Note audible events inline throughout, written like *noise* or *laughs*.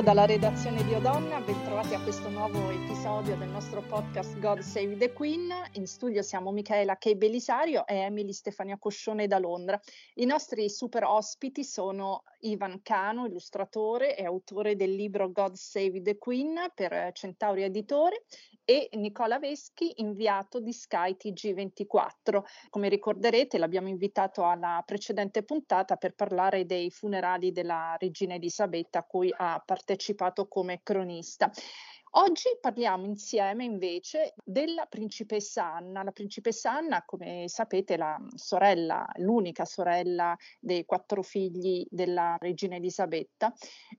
saluto dalla redazione di Odonna, bentrovati a questo nuovo episodio del nostro podcast God Save the Queen. In studio siamo Michaela Kay Belisario e Emily Stefania Coscione da Londra. I nostri super ospiti sono Ivan Cano, illustratore e autore del libro God Save the Queen per Centauri Editore e Nicola Veschi, inviato di Sky TG24. Come ricorderete l'abbiamo invitato alla precedente puntata per parlare dei funerali della regina Elisabetta a cui ha partecipato come cronista. Oggi parliamo insieme invece della principessa Anna. La principessa Anna, come sapete, è la sorella, l'unica sorella dei quattro figli della regina Elisabetta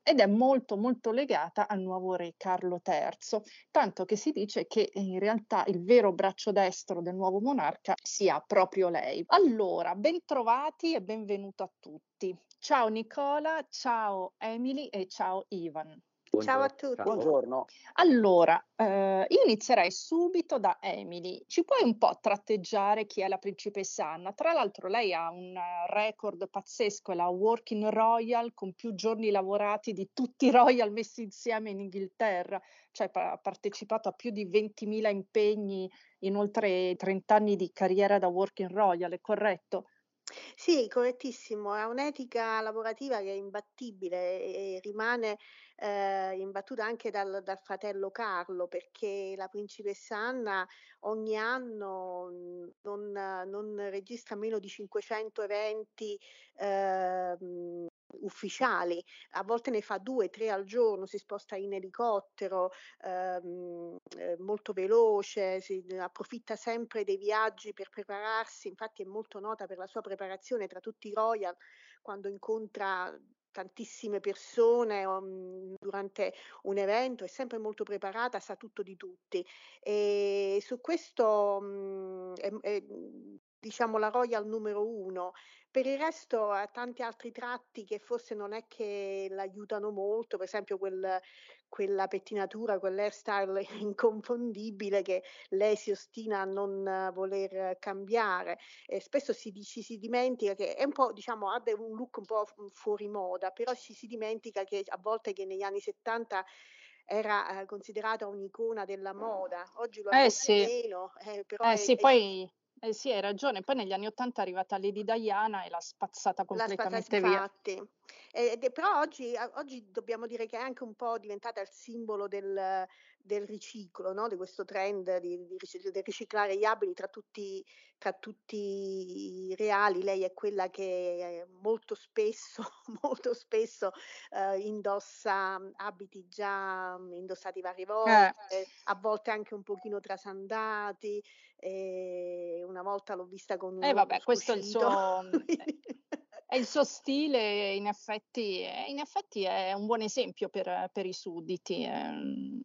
ed è molto molto legata al nuovo re Carlo III, tanto che si dice che in realtà il vero braccio destro del nuovo monarca sia proprio lei. Allora, bentrovati e benvenuto a tutti. Ciao Nicola, ciao Emily e ciao Ivan. Buongiorno. Ciao a tutti. Buongiorno. Allora, eh, io inizierei subito da Emily. Ci puoi un po' tratteggiare chi è la principessa Anna? Tra l'altro lei ha un record pazzesco, la Working Royal con più giorni lavorati di tutti i Royal messi insieme in Inghilterra, cioè ha partecipato a più di 20.000 impegni in oltre 30 anni di carriera da Working Royal, è corretto? Sì, correttissimo, ha un'etica lavorativa che è imbattibile e rimane eh, imbattuta anche dal, dal, fratello Carlo, perché la principessa Anna ogni anno mm, non, non registra meno di 500 eventi eh, ufficiali, a volte ne fa due, tre al giorno, si sposta in elicottero, ehm, eh, molto veloce, si approfitta sempre dei viaggi per prepararsi, infatti è molto nota per la sua preparazione tra tutti i royal quando incontra tantissime persone um, durante un evento, è sempre molto preparata, sa tutto di tutti. E su questo um, è, è, diciamo la Royal numero uno. Per il resto ha tanti altri tratti che forse non è che l'aiutano molto, per esempio quel, quella pettinatura, quell'hairstyle *laughs* inconfondibile che lei si ostina a non voler cambiare. E spesso si, ci si dimentica che è un po', diciamo, ha un look un po' fuori moda, però ci si dimentica che a volte che negli anni 70 era eh, considerata un'icona della moda, oggi lo è eh sì. meno, eh, però eh è, sì, è, poi eh sì, hai ragione. Poi negli anni Ottanta è arrivata Lady Diana e l'ha spazzata completamente l'ha spazzata, via. Eh, però oggi, oggi, dobbiamo dire che è anche un po' diventata il simbolo del, del riciclo, no? di questo trend di, di, di, riciclare gli abiti tra tutti, tra tutti i reali. Lei è quella che molto spesso, *laughs* molto spesso eh, indossa abiti già indossati varie volte, eh. a volte anche un pochino trasandati. Eh, una volta l'ho vista con Eh vabbè, questo è il suo *laughs* è il suo stile, in effetti, in effetti è un buon esempio per, per i sudditi. Ehm,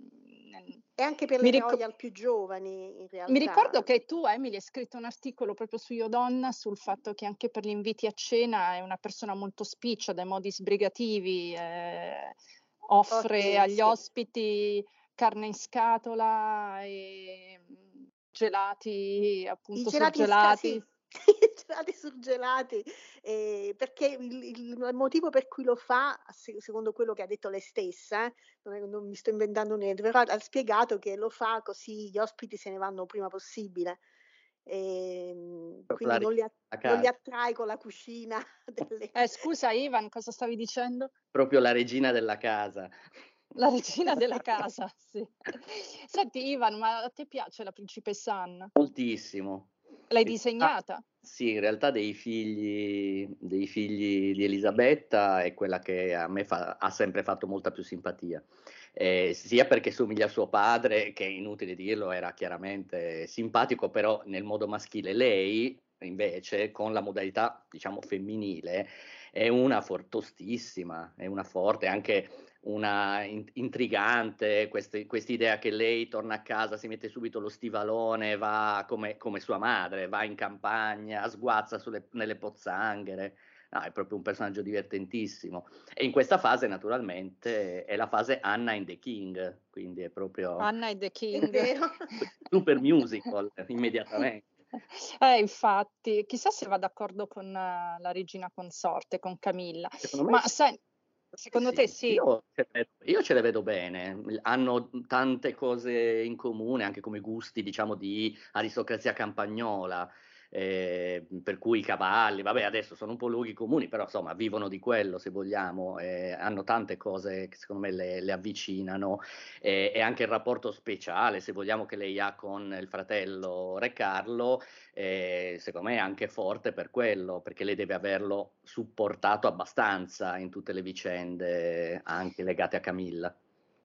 e anche per le ric- royal più giovani, in realtà. Mi ricordo che tu, Emily, hai scritto un articolo proprio su Io Donna sul fatto che anche per gli inviti a cena è una persona molto spiccia, dai modi sbrigativi, eh, offre okay, agli sì. ospiti carne in scatola e gelati, appunto, *laughs* I gelati surgelati. Sì gelati surgelati, eh, perché il, il, motivo per cui lo fa, secondo quello che ha detto lei stessa, eh, non, è, non, mi sto inventando niente, però ha spiegato che lo fa così gli ospiti se ne vanno prima possibile. E, ehm, quindi non li, non li, attrae con la cucina. *laughs* Delle... Eh, scusa Ivan, cosa stavi dicendo? Proprio la regina della casa. La regina *laughs* della casa, sì. Senti Ivan, ma a te piace la principessa Anna? Moltissimo, L'hai disegnata? Ah, sì, in realtà dei figli, dei figli, di Elisabetta è quella che a me fa, ha sempre fatto molta più simpatia. Eh, sia perché somiglia a suo padre, che inutile dirlo, era chiaramente simpatico, però nel modo maschile. Lei, invece, con la modalità, diciamo, femminile, è una fortostissima, è una forte, anche una in- intrigante, questa idea che lei torna a casa, si mette subito lo stivalone, va come, come sua madre, va in campagna, sguazza sulle, nelle pozzanghere. No, è proprio un personaggio divertentissimo. E in questa fase, naturalmente, è la fase Anna and the King, quindi è proprio... Anna and the *laughs* King. Super musical, immediatamente. *laughs* Eh, infatti, chissà se va d'accordo con uh, la regina consorte, con Camilla. Ma sai, Secondo sì, te sì? Io, io, ce le vedo bene, hanno tante cose in comune, anche come gusti, diciamo, di aristocrazia campagnola eh, per cui i cavalli, vabbè adesso sono un po' luoghi comuni, però insomma vivono di quello se vogliamo, eh, hanno tante cose che secondo me le, le avvicinano eh, e anche il rapporto speciale, se vogliamo, che lei ha con il fratello Re Carlo, eh, secondo me è anche forte per quello, perché lei deve averlo supportato abbastanza in tutte le vicende anche legate a Camilla.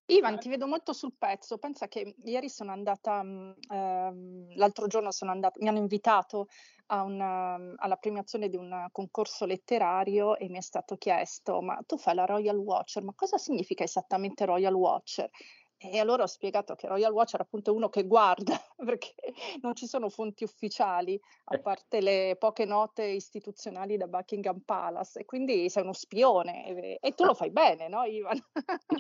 Ivan, ti vedo molto sul pezzo. Pensa che ieri sono andata, mh, ehm, l'altro giorno sono andata, mi hanno invitato una, alla premiazione di un concorso letterario e mi è stato chiesto, ma tu fai la Royal Watcher, ma cosa significa esattamente Royal Watcher? E allora ho spiegato che Royal Watch era appunto uno che guarda, *laughs* perché non ci sono fonti ufficiali, a eh. parte le poche note istituzionali da Buckingham Palace, e quindi sei uno spione, e, tu lo fai bene, no Ivan?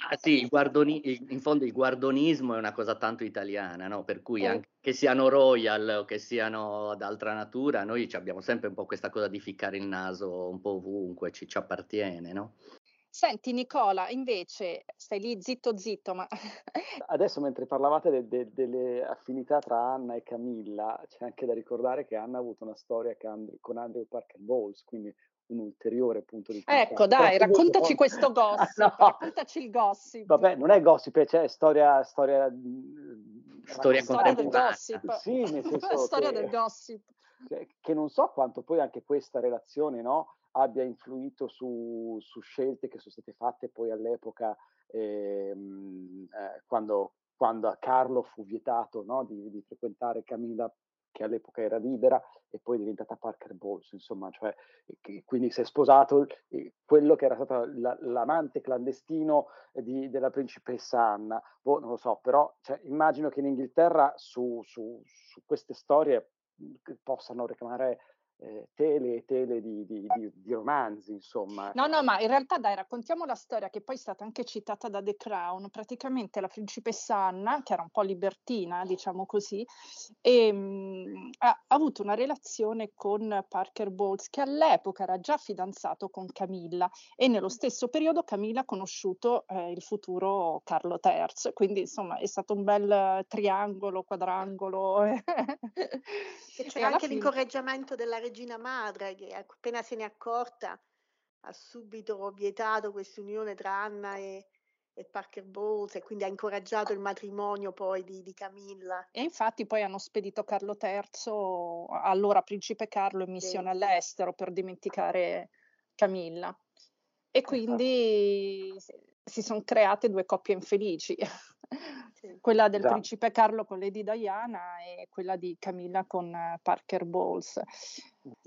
Ah, sì, guardoni, in fondo il guardonismo è una cosa tanto italiana, no? per cui eh. anche che siano royal o che siano d'altra natura, noi abbiamo sempre un po' questa cosa di ficcare il naso un po' ovunque, ci, ci appartiene, no? Senti Nicola, invece, stai lì zitto zitto, ma... *laughs* Adesso mentre parlavate de, de, delle affinità tra Anna e Camilla, c'è anche da ricordare che Anna ha avuto una storia con Andrew Parker Bowles, quindi un ulteriore punto di vista. Ecco, dai, raccontaci questo *laughs* gossip, no. raccontaci il gossip. Vabbè, non è gossip, cioè storia... Storia, storia, storia del gossip. Sì, nel *laughs* senso storia che, del gossip. Che, che non so quanto poi anche questa relazione, no? Abbia influito su, su, scelte che sono state fatte poi all'epoca ehm, eh, quando, quando, a Carlo fu vietato no, di, di, frequentare Camilla che all'epoca era libera e poi è diventata Parker Bowles, insomma, cioè, quindi si è sposato quello che era stato la, l'amante clandestino di, della principessa Anna, boh, non lo so, però cioè, immagino che in Inghilterra su, su, su queste storie possano reclamare eh, tele e tele di, di, di, di, romanzi, insomma. No, no, ma in realtà dai, raccontiamo la storia che poi è stata anche citata da The Crown. Praticamente la principessa Anna, che era un po' libertina, diciamo così, e, mh, ha, ha, avuto una relazione con Parker Bowles, che all'epoca era già fidanzato con Camilla e nello stesso periodo Camilla ha conosciuto eh, il futuro Carlo III. Quindi, insomma, è stato un bel triangolo, quadrangolo. *laughs* c'è anche fine... l'incoraggiamento della regina regina madre che appena se n'è accorta ha subito vietato questa unione tra Anna e, e Parker Bowles e quindi ha incoraggiato il matrimonio poi di, di, Camilla. E infatti poi hanno spedito Carlo III, allora principe Carlo, in missione sì. all'estero per dimenticare Camilla. E esatto. quindi si sono create due coppie infelici *laughs* quella del Già. principe Carlo con Lady Diana e quella di Camilla con eh, Parker Bowles.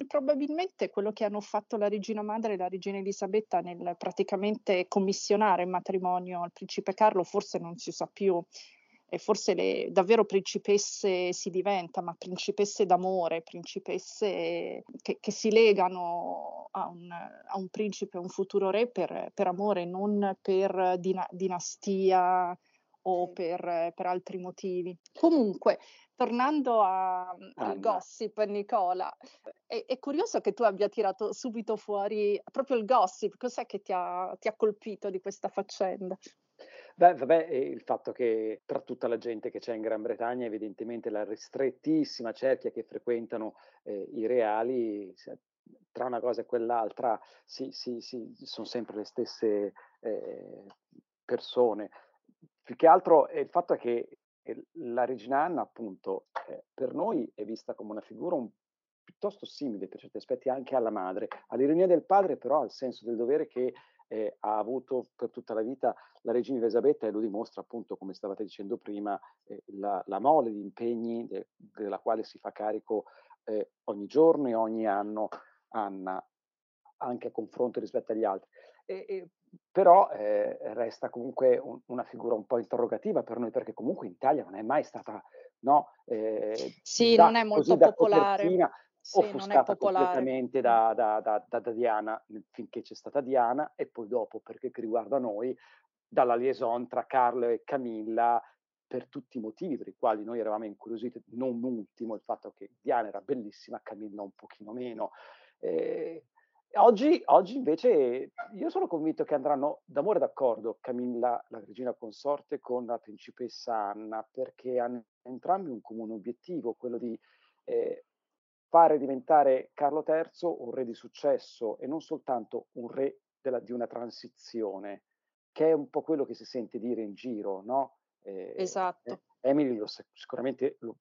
Probabilmente quello che hanno fatto la regina madre e la regina Elisabetta nel praticamente commissionare il matrimonio al principe Carlo forse non si sa più e forse le, davvero principesse si diventa, ma principesse d'amore, principesse che, che si legano a un, a un, principe, a un futuro re per, per amore, non per dina, dinastia o per, per altri motivi. Comunque, tornando a, al gossip, Nicola, è, è, curioso che tu abbia tirato subito fuori proprio il gossip. Cos'è che ti ha, ti ha colpito di questa faccenda? Beh, vabbè, il fatto che tra tutta la gente che c'è in Gran Bretagna, evidentemente la ristrettissima cerchia che frequentano eh, i reali, tra una cosa e quell'altra, sì, sì, sì, sono sempre le stesse eh, persone più che altro il fatto è che eh, la regina Anna, appunto, eh, per noi è vista come una figura un, piuttosto simile per certi aspetti anche alla madre. All'ironia del padre, però, al senso del dovere che eh, ha avuto per tutta la vita la regina Elisabetta e lo dimostra appunto, come stavate dicendo prima, eh, la, la, mole di impegni de, della quale si fa carico eh, ogni giorno e ogni anno Anna, anche a confronto rispetto agli altri. E, e però eh, resta comunque un, una figura un po' interrogativa per noi, perché comunque in Italia non è mai stata, no? Eh, sì, da, non è molto popolare. Sì, offuscata completamente da, da, da, da, Diana finché c'è stata Diana e poi dopo perché riguarda noi dalla liaison tra Carlo e Camilla per tutti i motivi per i quali noi eravamo incuriositi, non ultimo il fatto che Diana era bellissima, Camilla un pochino meno. Eh, Oggi, oggi, invece io sono convinto che andranno d'amore d'accordo Camilla, la regina consorte, con la principessa Anna, perché hanno entrambi un comune obiettivo, quello di eh, fare diventare Carlo III un re di successo e non soltanto un re della, di una transizione, che è un po' quello che si sente dire in giro, no? Eh, esatto. Emily lo, sicuramente lo,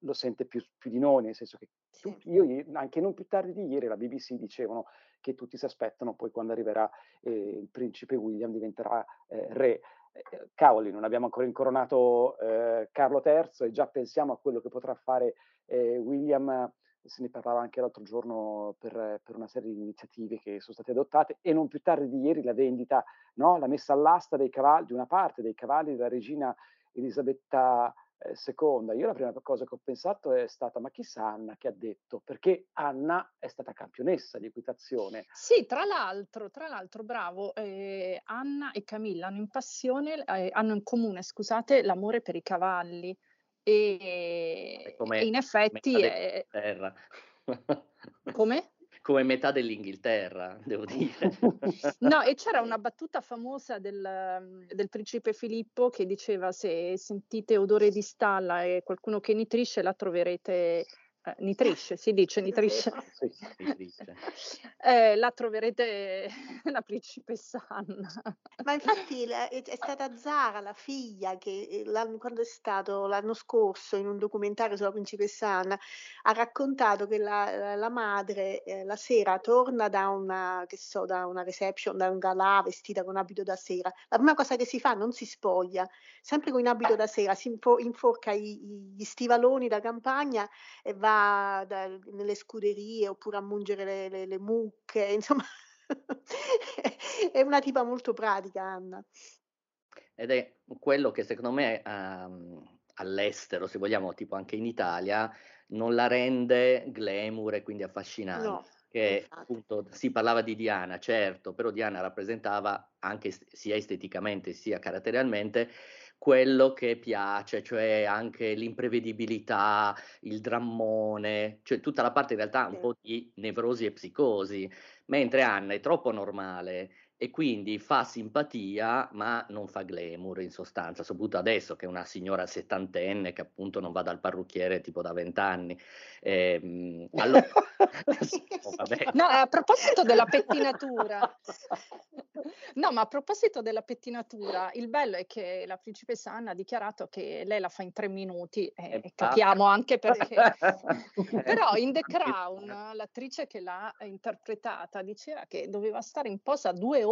lo sente più, più, di noi, nel senso che sì. io, anche non più tardi di ieri, la BBC dicevano che tutti si aspettano poi quando arriverà eh, il principe William diventerà eh, re. Eh, cavoli, non abbiamo ancora incoronato eh, Carlo III e già pensiamo a quello che potrà fare eh, William se ne parlava anche l'altro giorno per, per, una serie di iniziative che sono state adottate e non più tardi di ieri la vendita, no? la messa all'asta dei cavalli, di una parte dei cavalli della regina Elisabetta II. Io la prima cosa che ho pensato è stata, ma chissà Anna che ha detto, perché Anna è stata campionessa di equitazione. Sì, tra l'altro, tra l'altro, bravo, eh, Anna e Camilla hanno in passione, eh, hanno in comune, scusate, l'amore per i cavalli. E, come, e in effetti... Come? Come metà dell'Inghilterra, devo dire. *laughs* no, e c'era una battuta famosa del, del, principe Filippo che diceva se sentite odore di stalla e qualcuno che nitrisce la troverete eh, nitrisce, si dice nitrisce. *laughs* Eh, la troverete *laughs* la principessa Anna. Ma infatti è, è stata Zara, la figlia, che eh, quando è stato l'anno scorso in un documentario sulla principessa Anna, ha raccontato che la, la madre eh, la sera torna da una, che so, da una reception, da un galà vestita con abito da sera. La prima cosa che si fa non si spoglia, sempre con abito da sera, si info, inforca i, gli stivaloni da campagna e va da, nelle scuderie oppure a mungere le, le, le mucche, *laughs* insomma è una tipa molto pratica Anna. Ed è quello che secondo me um, all'estero, se vogliamo, tipo anche in Italia, non la rende glamour e quindi affascinante. No che appunto si parlava di Diana, certo, però Diana rappresentava anche sia esteticamente sia caratterialmente quello che piace, cioè anche l'imprevedibilità, il drammone, cioè tutta la parte in realtà un po' di nevrosi e psicosi, mentre Anna è troppo normale e quindi fa simpatia ma non fa glamour in sostanza, soprattutto adesso che è una signora settantenne che appunto non va dal parrucchiere tipo da vent'anni. Ehm, allora, *laughs* *laughs* no, a proposito della pettinatura, no, ma a proposito della pettinatura, il bello è che la principessa Anna ha dichiarato che lei la fa in tre minuti e, e capiamo anche perché. *laughs* Però in The Crown l'attrice che l'ha interpretata diceva che doveva stare in posa due ore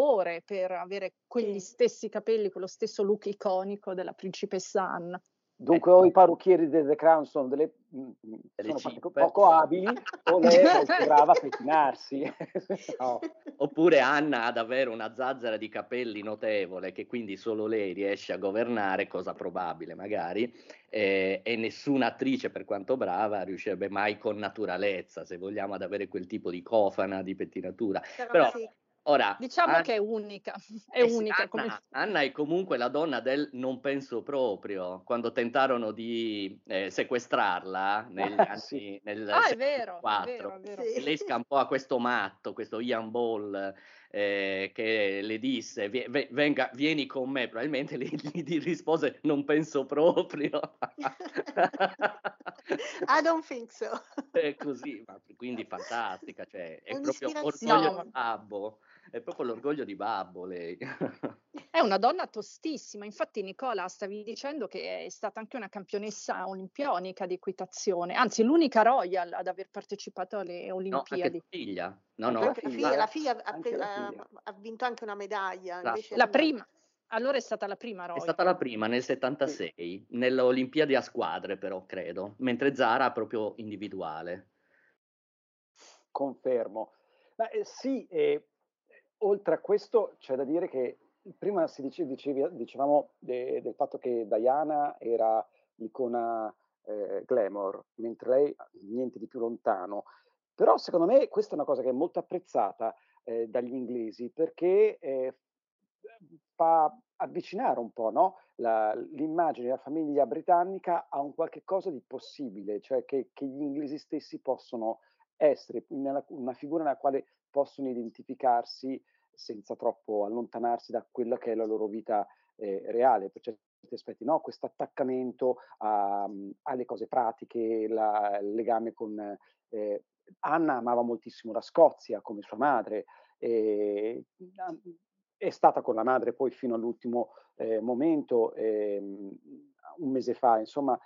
per avere quegli stessi capelli, quello stesso look iconico della principessa Anna. Dunque o i parrucchieri di The Crown sono, delle, mh, sono poco, poco abili o *laughs* lei è brava a pettinarsi. *laughs* no. Oppure Anna ha davvero una zazzera di capelli notevole che quindi solo lei riesce a governare, cosa probabile magari, eh, e nessuna attrice per quanto brava riuscirebbe mai con naturalezza, se vogliamo, ad avere quel tipo di cofana di pettinatura. Però, Però sì Ora, diciamo Anna, che è unica, *laughs* è eh unica. Anna, come... Anna, è comunque la donna del non penso proprio, quando tentarono di eh, sequestrarla negli *laughs* anni sì. nel ah, è vero, è vero, è vero. Sì. lei *laughs* scampò a questo matto, questo Ian Ball, eh, che le disse venga, vieni con me, probabilmente gli, gli rispose non penso proprio. I don't think so. È così, ma quindi fantastica, cioè, è proprio orgoglio no. babbo è proprio l'orgoglio di Babbo lei. *laughs* È una donna tostissima, infatti Nicola stavi dicendo che è stata anche una campionessa olimpionica di equitazione, anzi l'unica royal ad aver partecipato alle Olimpiadi. No, figlia. No, no, la figlia, la figlia, ha, pre- la figlia. ha, vinto anche una medaglia. La, la prima. Allora è stata la prima royal. È stata la prima nel 76, sì. nelle Olimpiadi a squadre però credo, mentre Zara proprio individuale. Confermo. Ma, eh, sì, eh, oltre a questo c'è da dire che prima si dice, dicevi, dicevamo de, del fatto che Diana era l'icona eh, glamour, mentre lei niente di più lontano. Però secondo me questa è una cosa che è molto apprezzata eh, dagli inglesi perché eh, fa avvicinare un po' no? La, l'immagine della famiglia britannica a un qualche cosa di possibile, cioè che, che gli inglesi stessi possono essere nella, una figura nella quale possono identificarsi senza troppo allontanarsi da quella che è la loro vita eh, reale, per certi aspetti, no? questo attaccamento a, alle cose pratiche, la, il legame con... Eh, Anna amava moltissimo la Scozia come sua madre, e, è stata con la madre poi fino all'ultimo eh, momento, eh, un mese fa, insomma,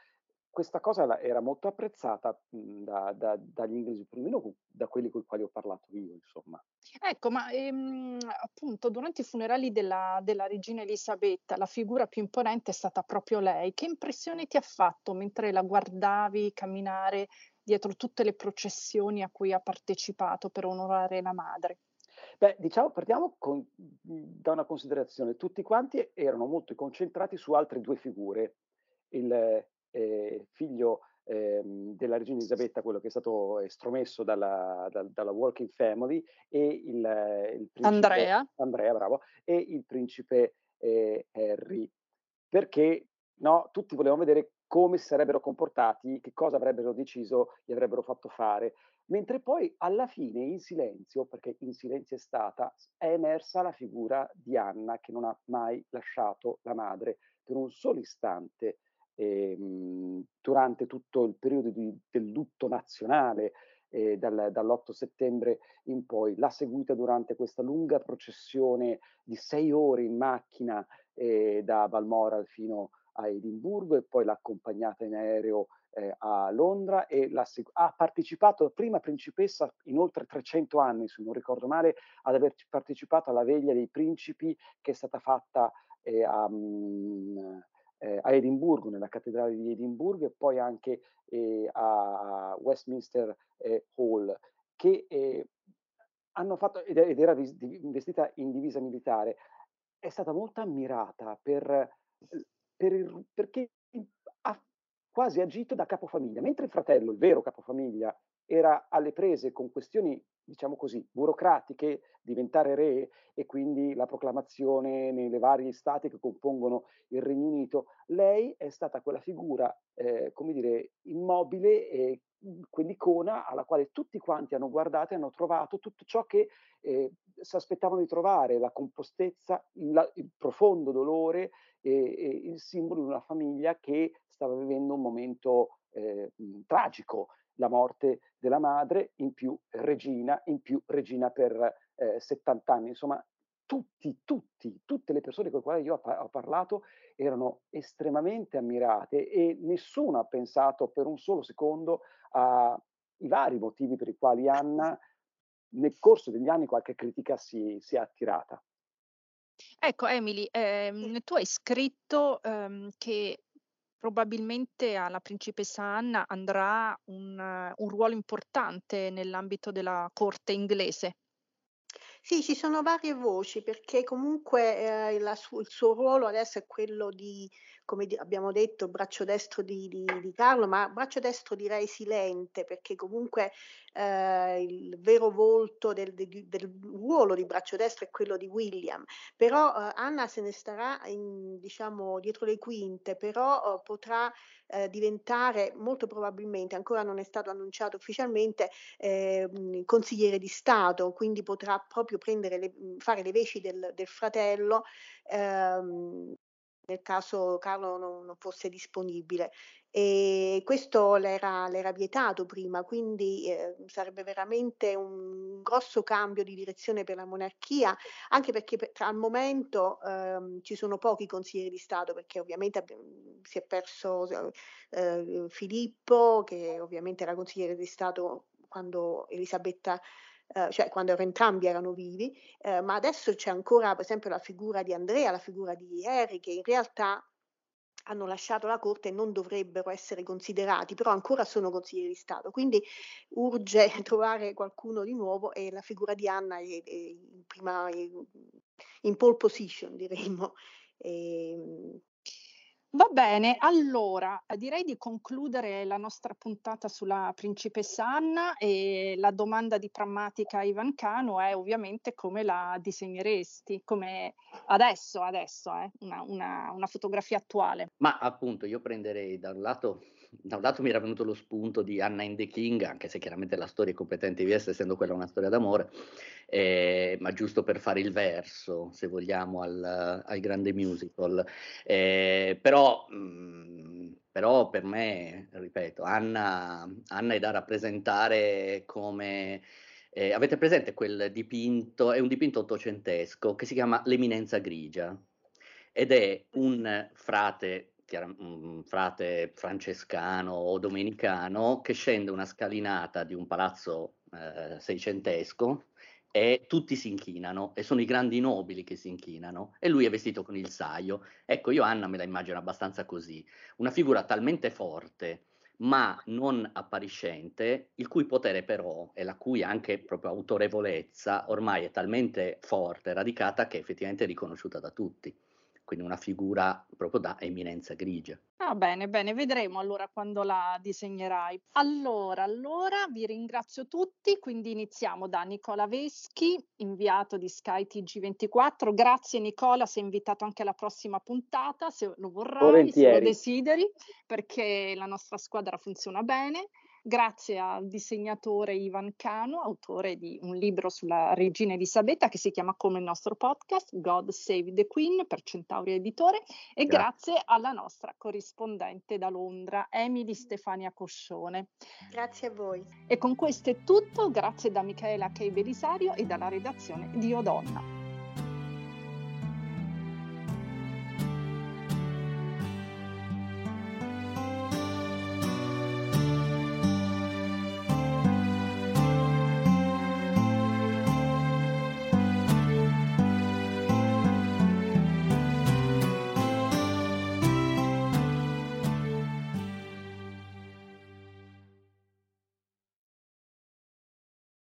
questa cosa era molto apprezzata da, da, dagli inglesi, perlomeno da quelli con i quali ho parlato io, insomma. Ecco, ma ehm, appunto durante i funerali della, della, regina Elisabetta la figura più imponente è stata proprio lei. Che impressione ti ha fatto mentre la guardavi camminare dietro tutte le processioni a cui ha partecipato per onorare la madre? Beh, diciamo, partiamo con, da una considerazione. Tutti quanti erano molto concentrati su altre due figure. Il eh, figlio eh, della regina Elisabetta, quello che è stato estromesso dalla, da, dalla Walking Family, e il, il principe Andrea. Andrea, bravo, e il principe eh, Harry. Perché no, tutti volevano vedere come si sarebbero comportati, che cosa avrebbero deciso, gli avrebbero fatto fare. Mentre poi alla fine, in silenzio, perché in silenzio è stata, è emersa la figura di Anna che non ha mai lasciato la madre per un solo istante ehm, durante tutto il periodo di, del lutto nazionale eh, dal, dall'8 settembre in poi. L'ha seguita durante questa lunga processione di sei ore in macchina eh, da Balmoral fino a Edimburgo e poi l'ha accompagnata in aereo eh, a Londra e ha partecipato, prima principessa in oltre 300 anni, se non ricordo male, ad aver partecipato alla veglia dei principi che è stata fatta eh, a, um, eh, a, Edimburgo, nella cattedrale di Edimburgo e poi anche eh, a Westminster eh, Hall, che eh, hanno fatto, ed era vestita in divisa militare, è stata molto ammirata per, per il, perché quasi agito da capofamiglia, mentre il fratello, il vero capofamiglia, era alle prese con questioni, diciamo così, burocratiche, diventare re e quindi la proclamazione nelle varie stati che compongono il Regno Unito, lei è stata quella figura, eh, come dire, immobile e quell'icona alla quale tutti quanti hanno guardato e hanno trovato tutto ciò che eh, si aspettavano di trovare, la compostezza, il, il profondo dolore e, e, il simbolo di una famiglia che stava vivendo un momento eh, tragico, la morte della madre, in più regina, in più regina per eh, 70 anni. Insomma, tutti, tutti, tutte le persone con le quali io ho, ho parlato erano estremamente ammirate e nessuno ha pensato per un solo secondo ai vari motivi per i quali Anna nel corso degli anni qualche critica si, si è attirata. Ecco Emily, ehm, tu hai scritto ehm, che probabilmente alla principessa Anna andrà un, un ruolo importante nell'ambito della corte inglese. Sì, ci sono varie voci perché comunque eh, su- il suo ruolo adesso è quello di, come di- abbiamo detto, braccio destro di, di- di Carlo, ma braccio destro direi silente perché comunque eh, il vero volto del, del- del ruolo di braccio destro è quello di William. Però eh, Anna se ne starà in, diciamo, dietro le quinte, però eh, potrà eh, diventare molto probabilmente, ancora non è stato annunciato ufficialmente, eh, consigliere di Stato, quindi potrà proprio le, fare le veci del, del fratello ehm, nel caso Carlo non, non, fosse disponibile. E questo l'era, l'era vietato prima, quindi eh, sarebbe veramente un grosso cambio di direzione per la monarchia, anche perché per, al momento eh, ci sono pochi consiglieri di Stato, perché ovviamente si è perso eh, Filippo, che ovviamente era consigliere di Stato quando Elisabetta Uh, cioè quando entrambi erano vivi, uh, ma adesso c'è ancora per esempio la figura di Andrea, la figura di Harry, che in realtà hanno lasciato la Corte e non dovrebbero essere considerati, però ancora sono consiglieri di Stato. Quindi urge *laughs* trovare qualcuno di nuovo e la figura di Anna è, è in, prima, in pole position, diremmo. E, ehm, Va bene, allora direi di concludere la nostra puntata sulla principessa Anna e la domanda di prammatica Ivan Cano è ovviamente come la disegneresti, come adesso, adesso, eh, una, una, una fotografia attuale. Ma appunto io prenderei da un lato da un lato mi era venuto lo spunto di Anna in the King, anche se chiaramente la storia è completamente diversa, essendo quella una storia d'amore, eh, ma giusto per fare il verso, se vogliamo, al, al grande musical. Eh, però, mh, mm, però, per me, ripeto, Anna, Anna è da rappresentare come... Eh, avete presente quel dipinto? È un dipinto ottocentesco che si chiama L'Eminenza Grigia ed è un frate un frate francescano o domenicano che scende una scalinata di un palazzo eh, seicentesco e tutti si inchinano e sono i grandi nobili che si inchinano e lui è vestito con il saio. Ecco, io Anna me la immagino abbastanza così, una figura talmente forte ma non appariscente, il cui potere però e la cui anche proprio autorevolezza ormai è talmente forte, radicata che effettivamente è riconosciuta da tutti quindi una figura proprio da eminenza grigia. Ah, bene, bene, vedremo allora quando la disegnerai. Allora, allora vi ringrazio tutti, quindi iniziamo da Nicola Veschi, inviato di Sky TG24. Grazie Nicola, sei invitato anche alla prossima puntata, se lo vorrai, Volentieri. se lo desideri, perché la nostra squadra funziona bene grazie al disegnatore Ivan Cano, autore di un libro sulla regina Elisabetta che si chiama come il nostro podcast, God Save the Queen per Centauri Editore e grazie, grazie alla nostra corrispondente da Londra, Emily Stefania Coscione. Grazie a voi. E con questo è tutto, grazie da Michaela Kei Belisario e dalla redazione di Odonna.